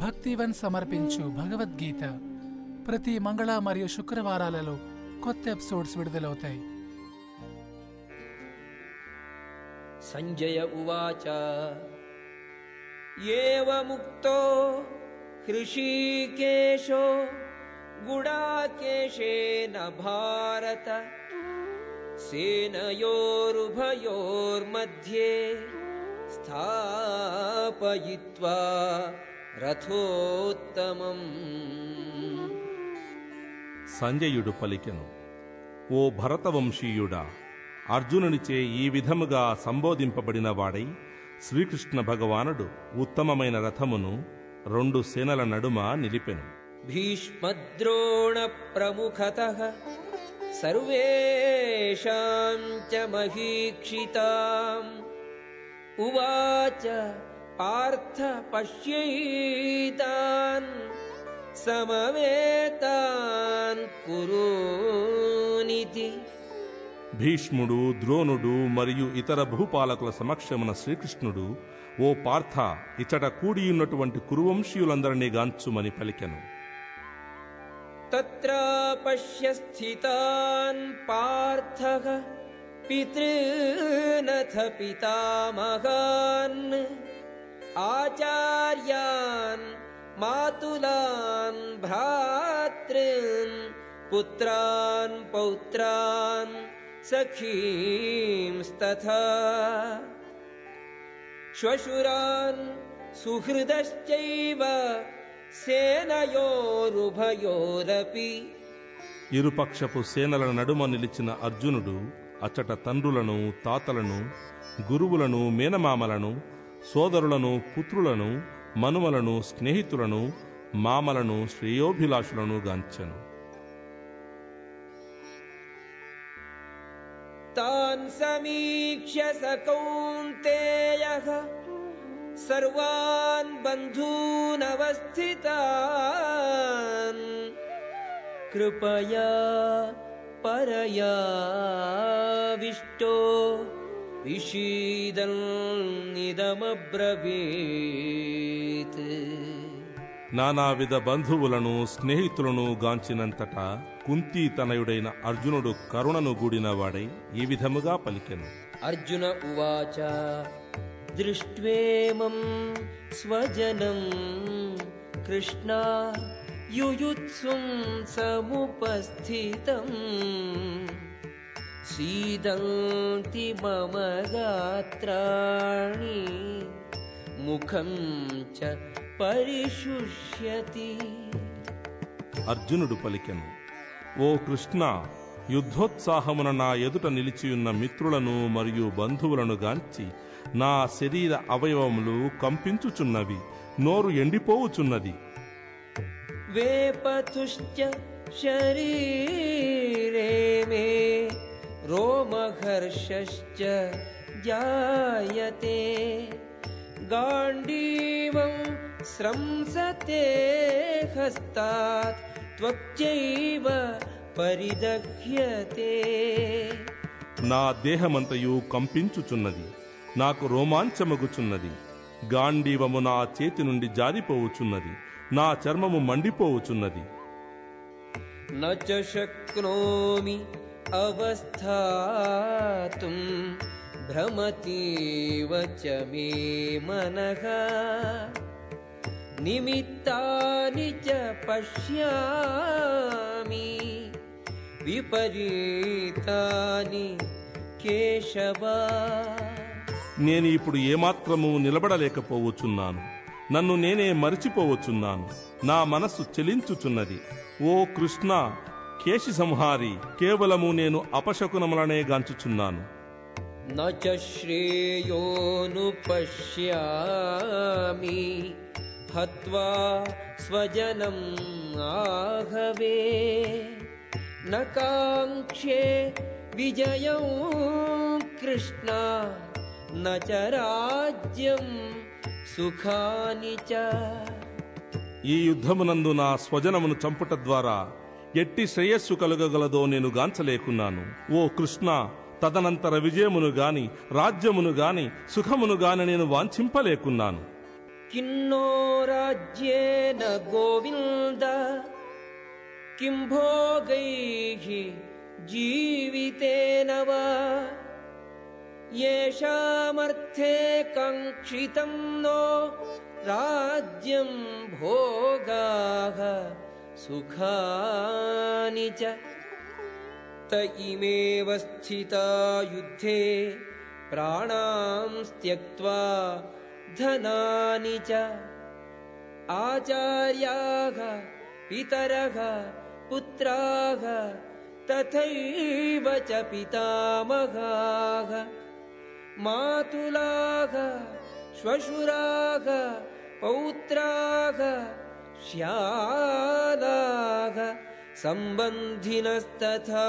భక్తివన్ సమర్పించు భగవద్గీత ప్రతి మంగళ మరియు శుక్రవారాలలో కొత్త ఎపిసోడ్స్ విడుదలవుతాయి सञ्जय उवाच एवमुक्तो हृषीकेशो गुडाकेशेन भारत सेनयोरुभयोर्मध्ये स्थापयित्वा రథోత్తమం. సంజయుడు పలికెను ఓ భరతవంశీయుడా అర్జునునిచే ఈ విధముగా సంబోధింపబడిన వాడై శ్రీకృష్ణ భగవానుడు ఉత్తమమైన రథమును రెండు సేనల నడుమ నిలిపెను. భీష్మద్రోణ ప్రముఖత సర్వేషాం చ మహీక్షితాం. ఉవాచ पार्थ पश्यैतान् समवेतान् कुरूनिति భీష్ముడు ద్రోణుడు మరియు ఇతర భూపాలకుల సమక్షమున శ్రీకృష్ణుడు ఓ పార్థ ఇచ్చట కూడియున్నటువంటి కురువంశీయులందరినీ గాంచుమని పలికెను तत्र पश्य स्थितान् पार्थः पितॄनथ पितामहान् आचार्यान् मातुलान् भ्रातॄन् पुत्रान् पौत्रान् सखींस्तथा श्वशुरान् सुहृदश्चैव सेनयोरुभयोरपि ఇరుపక్షపు సేనల నడుమ నిలిచిన అర్జునుడు అచ్చట తండ్రులను తాతలను గురువులను మేనమామలను సోదరులను పుత్రులను మనుమలను స్నేహితులను మామలను శ్రేయోభిలాషులను గాంచెను तान् समीक्ष्य स कौन्तेयः सर्वान् बन्धूनवस्थितान् कृपया परयाविष्टो విషీదల్నిదమబ్రవీత్ నానావిధ బంధువులను స్నేహితులను గాంచినంతట కుంతి తనయుడైన అర్జునుడు కరుణను గూడినవాడై ఈ విధముగా పలికెను. అర్జున ఉవాచ దృష్ట్వేమం స్వజనం కృష్ణ యుయుత్సం సముపస్థితం सीदन्ति मम गात्राणि मुखं च परिशुष्यति అర్జునుడు పలికెను ఓ కృష్ణ యుద్ధోత్సాహమున నా ఎదుట నిలిచియున్న మిత్రులను మరియు బంధువులను గాంచి నా శరీర అవయవములు కంపించుచున్నవి నోరు ఎండిపోవుచున్నది वेपतुश्च शरीरे मे रोमहर्षश्च जायते गाण्डीवं स्रंसते हस्तात् त्वक्चैव परिदह्यते నా దేహమంతయు కంపించుచున్నది నాకు రోమాంచమగుచున్నది గాంధీవము నా చేతి నుండి జారిపోవుచున్నది నా చర్మము మండిపోవుచున్నది न च शक्नोमि अवस्थातुं भ्रमतीव च मे मनः निमित्तानि च पश्यामि विपरीतानि केशव నేను ఇప్పుడు ఏమాత్రము నిలబడలేకపోవచ్చున్నాను నన్ను నేనే మరిచిపోవచ్చున్నాను నా మనస్సు చెలించుచున్నది ఓ కృష్ణ కేశి సంహారి కేవలము నేను అపశకునములనే గాంచుచున్నాను. శ్రేయోను పశ్యామి హత్వా స్వజనం ఆహవే. నకాంక్షే విజయం కృష్ణ నరాజ్యం సుఖాని ఈ యుద్ధమునందు నా స్వజనమును చంపుట ద్వారా ఎట్టి శ్రేయస్సు కలుగగలదో నేను గాంచలేకున్నాను. ఓ కృష్ణ తదనంతర విజయమును గాని రాజ్యమును గాని సుఖమును గాని నేను వాంఛింపలేకున్నాను. కిన్నో రాజ్యేన గోవింద కిం జీవితేన ఏషామర్థే కంక్షితం నో రాజ్యం భోగా सुखानि च त इमेव स्थिता युद्धे प्राणां त्यक्त्वा धनानि च आचार्याः पितरः पुत्राः तथैव च पितामहाः। मातुलाः श्वशुराः पौत्राः श्यालाः सम्बन्धिनस्तथा।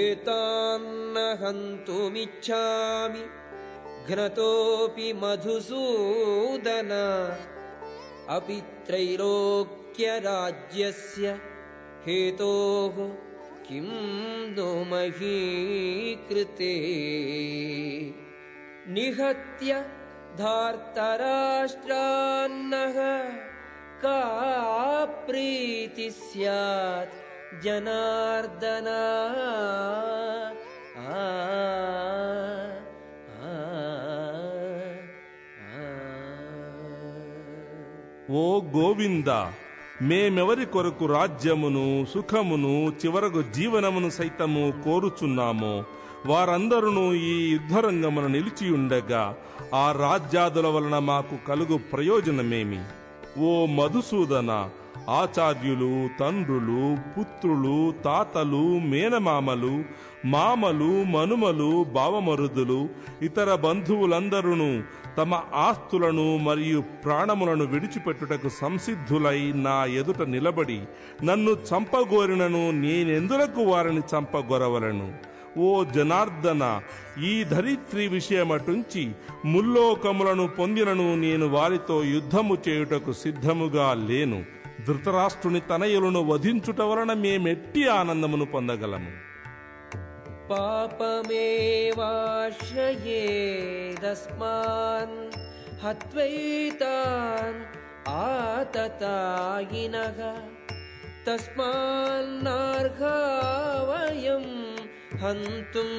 एतान्न हन्तुमिच्छामि घ्नतोऽपि मधुसूदन। अपि त्रैलोक्यराज्यस्य हेतोः किं नो मही कृते निहत्य धार्तराष्ट्रान्नः का प्रीतिः स्यात् जनार्दन आ, आ, ఆ. ఓ గోవింద మేమెవరి కొరకు రాజ్యమును సుఖమును చివరకు జీవనమును సైతము కోరుచున్నామో వారందరూ ఈ యుద్ధరంగమున నిలిచియుండగా ఆ రాజ్యాదుల వలన మాకు కలుగు ప్రయోజనమేమి? ఓ మధుసూదన ఆచార్యులు తండ్రులు పుత్రులు తాతలు మేనమామలు మామలు మనుమలు బావమరుదులు ఇతర బంధువులందరూ తమ ఆస్తులను మరియు ప్రాణములను విడిచిపెట్టుటకు సంసిద్ధులై నా ఎదుట నిలబడి నన్ను చంపగోరినను నేనెందులకు వారిని చంపగొరవలను? ఓ జనార్దన ఈ ధరిత్రి విషయమటుంచి ముల్లోకములను పొందినను నేను వారితో యుద్ధము చేయుటకు సిద్ధముగా లేను. ధృతరాష్ట్రుని తనయులను వధించుట వలన మేమెట్టి ఆనందమును పొందగలము. పాపమేవాశ్రయేదస్మాన్ హత్వైతాన్ ఆతతాయినగ తస్మాన్నార్ఘావయం हन्तुं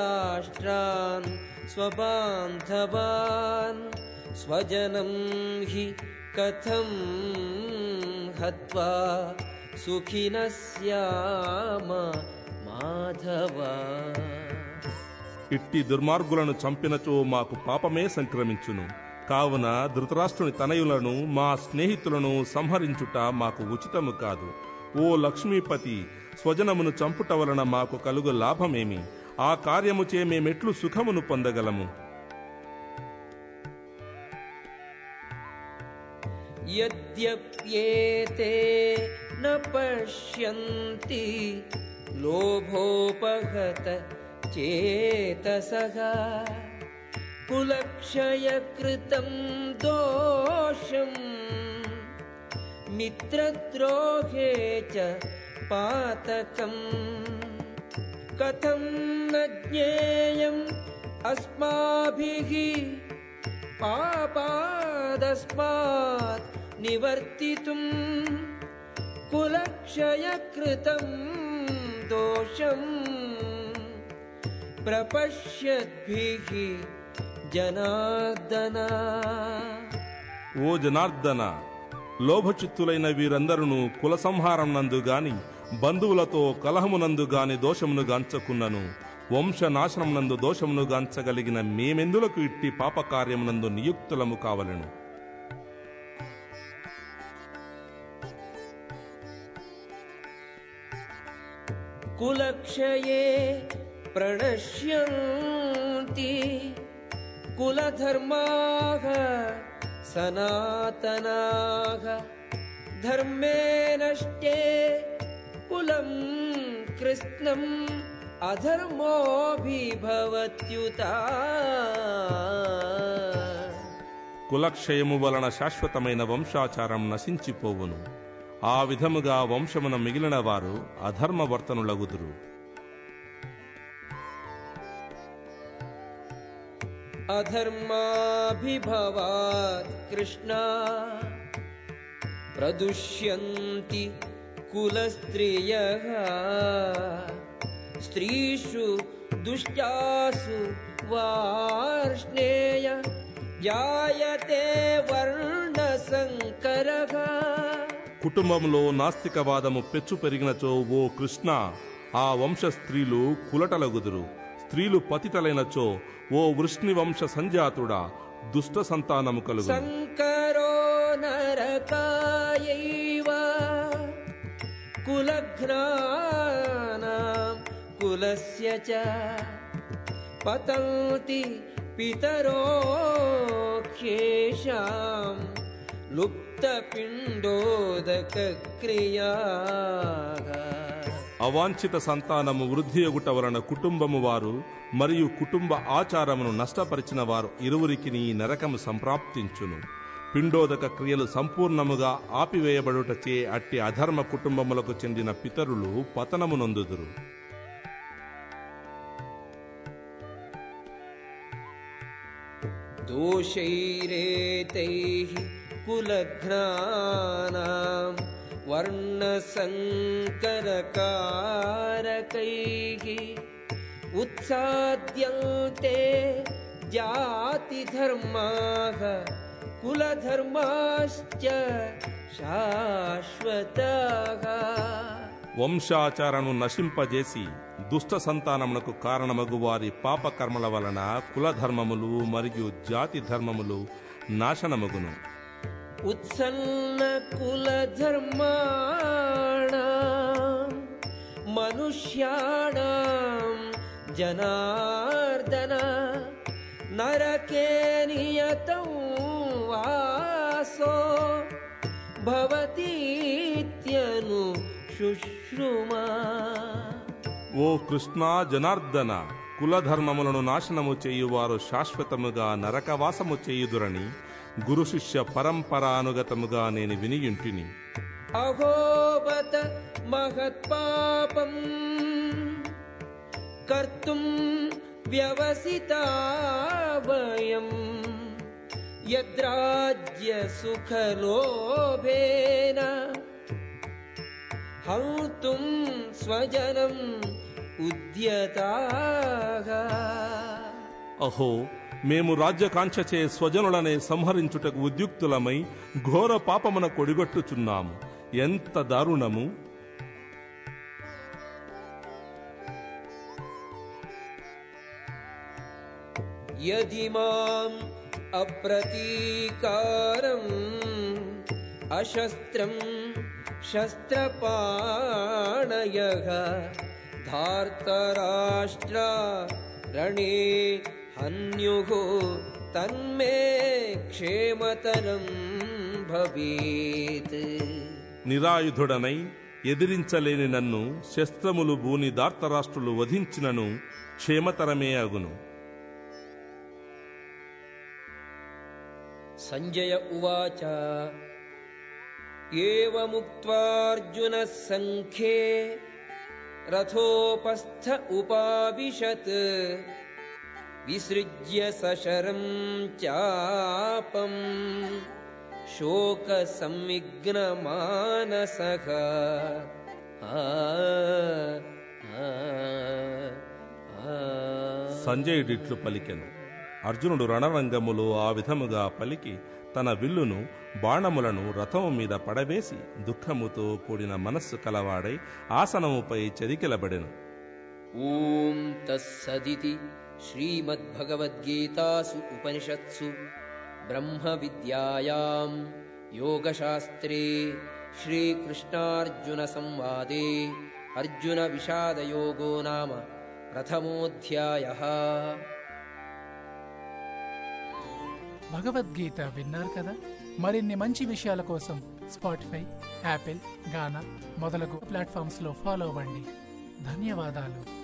धार्तराष्ट्रान् स्वबान्धवान् स्वजनं हि कथं हत्वा सुखिनः स्याम మాధవ ఇట్టి దుర్మార్గులను చంపినచో మాకు పాపమే సంక్రమించును కావున ధృతరాష్ట్రుని తనయులను మా స్నేహితులను సంహరించుట మాకు ఉచితము కాదు ఓ లక్ష్మీపతి స్వజనమును చంపుట వలన మాకు కలుగు లాభమేమి? ఆ కార్యముచే మేమెట్లు సుఖమును పొందగలము. యద్యప్యేతే న పశ్యంతి లోభోపగత చేతసగా కులక్షయకృతం దోషం మిత్రద్రోహే చ पातकम् कथं न ज्ञेयम् अस्माभिः पापादस्मात् निवर्तितुम् कुलक्षयकृतं दोषम् प्रपश्यद्भिः जनार्दना ఓ జనార్దన లోభచిత్తులైన వీరందరూ కుల సంహారం నందు గాని బంధువులతో కలహమునందు గాని దోషమును గాంచకున్నను. వంశనాశనమునందు దోషమును గాంచగలిగిన మేమెందులకు ఇట్టి పాపకార్యమునందు నియుక్తులము కావలను? కులక్షయే ప్రణశ్యంతి కులధర్మాః సనాతనాః ధర్మే నష్టే కులం కృష్ణం అధర్మోభిభవత్యుత కులక్షయము వలన శాశ్వతమైన వంశాచారం నశించిపోవును. ఆ విధముగా వంశమున మిగిలిన వారు అధర్మవర్తనులగుదురు. అధర్మాభిభవా కృష్ణ ప్రదుష్యంతి कुलस्त्रियः स्त्रीषु दुष्टासु वार्ष्णेय जायते वर्णसङ्करः కుటుంబంలో నాస్తికవాదము పెచ్చు పెరిగినచో ఓ కృష్ణ ఆ వంశ స్త్రీలు కులటలగుదురు స్త్రీలు పతితలైనచో ఓ వృష్ణి వంశ సంజాతుడా దుష్ట సంతానము కలుగు शङ्करो नरकायैव कुलघ्नानां कुलस्य च पतन्ति पितरो ह्येषां लुप्तपिण्डोदकक्रियाः అవాంఛిత సంతానము వృద్ధి ఎగుట వలన కుటుంబము వారు మరియు కుటుంబ ఆచారమును నష్టపరిచిన వారు ఇరువురికి నీ నరకము సంప్రాప్తించును పిండోదక క్రియలు సంపూర్ణముగా ఆపివేయబడుటచే అట్టి అధర్మ కుటుంబములకు చెందిన పితరులు పతనము నొందుదురు दोषैरेतैः कुलघ्नानां वर्णसङ्करकारकैः उत्साद्यन्ते जातिधर्माः కులధర్మాశ్చ వంశాచారను నశింపజేసి దుష్ట సంతానమునకు కారణమగు వారి పాపకర్మల వలన కులధర్మములు మరియు జాతి ధర్మములు నాశనమగును. ఉత్సన్న కులధర్మాణ మనుష్యాణ జనార్దన నరకే నియతం భవతీత్యను శుశ్రుమా ఓ కృష్ణ జనార్దన కులధర్మములను నాశనము చేయువారు శాశ్వతముగా నరకవాసము చేయుదురని గురు శిష్య పరంపరానుగతముగా నేను వినియుంటిని. అహోబత మహత్పాపం కర్తుం వ్యవసిత వయం यद्राज्यसुखलोभेन हन्तुम् स्वजनम् उद्यताः అహో మేము రాజ్యకాంక్షచే స్వజనులనే సంహరించుటకు ఉద్యుక్తులమై ఘోర పాపమున కొడిగొట్టుచున్నాము ఎంత దారుణము यदि माम् अप्रतीकारम् अशस्त्रम् शस्त्रपाणयः धार्तराष्ट्रा रणे हन्युः तन्मे क्षेमतरम् भवेत् నిరాయుధుడనై ఎదిరించలేని నన్ను శస్త్రములు బూని దార్తరాష్ట్రులు వధించినను క్షేమతరమే అగును सञ्जय उवाच एवमुक्त्वार्जुनः सङ्ख्ये रथोपस्थ उपाविशत् विसृज्य सशरम् चापम् शोकसंविघ्नमानसः आ, आ, आ। సంజయుడిట్లు పలికెను అర్జునుడు రణరంగములో ఆ విధముగా పలికి తన విల్లును బాణములను రథము మీద పడవేసి దుఃఖముతో కూడిన మనస్సు కలవాడై ఆసనముపై చదికిలబడెను. ఓం తస్సదితి శ్రీమద్భగవద్గీతాసు ఉపనిషత్సు బ్రహ్మ విద్యాయాం యోగశాస్త్రే శ్రీకృష్ణార్జున సంవాదే అర్జున విషాదయోగో నామ ప్రథమోధ్యాయ. భగవద్గీత విన్నారు కదా? మరిన్ని మంచి విషయాల కోసం స్పాటిఫై యాపిల్ గానా మొదలగు ప్లాట్ఫామ్స్లో ఫాలో అవ్వండి. ధన్యవాదాలు.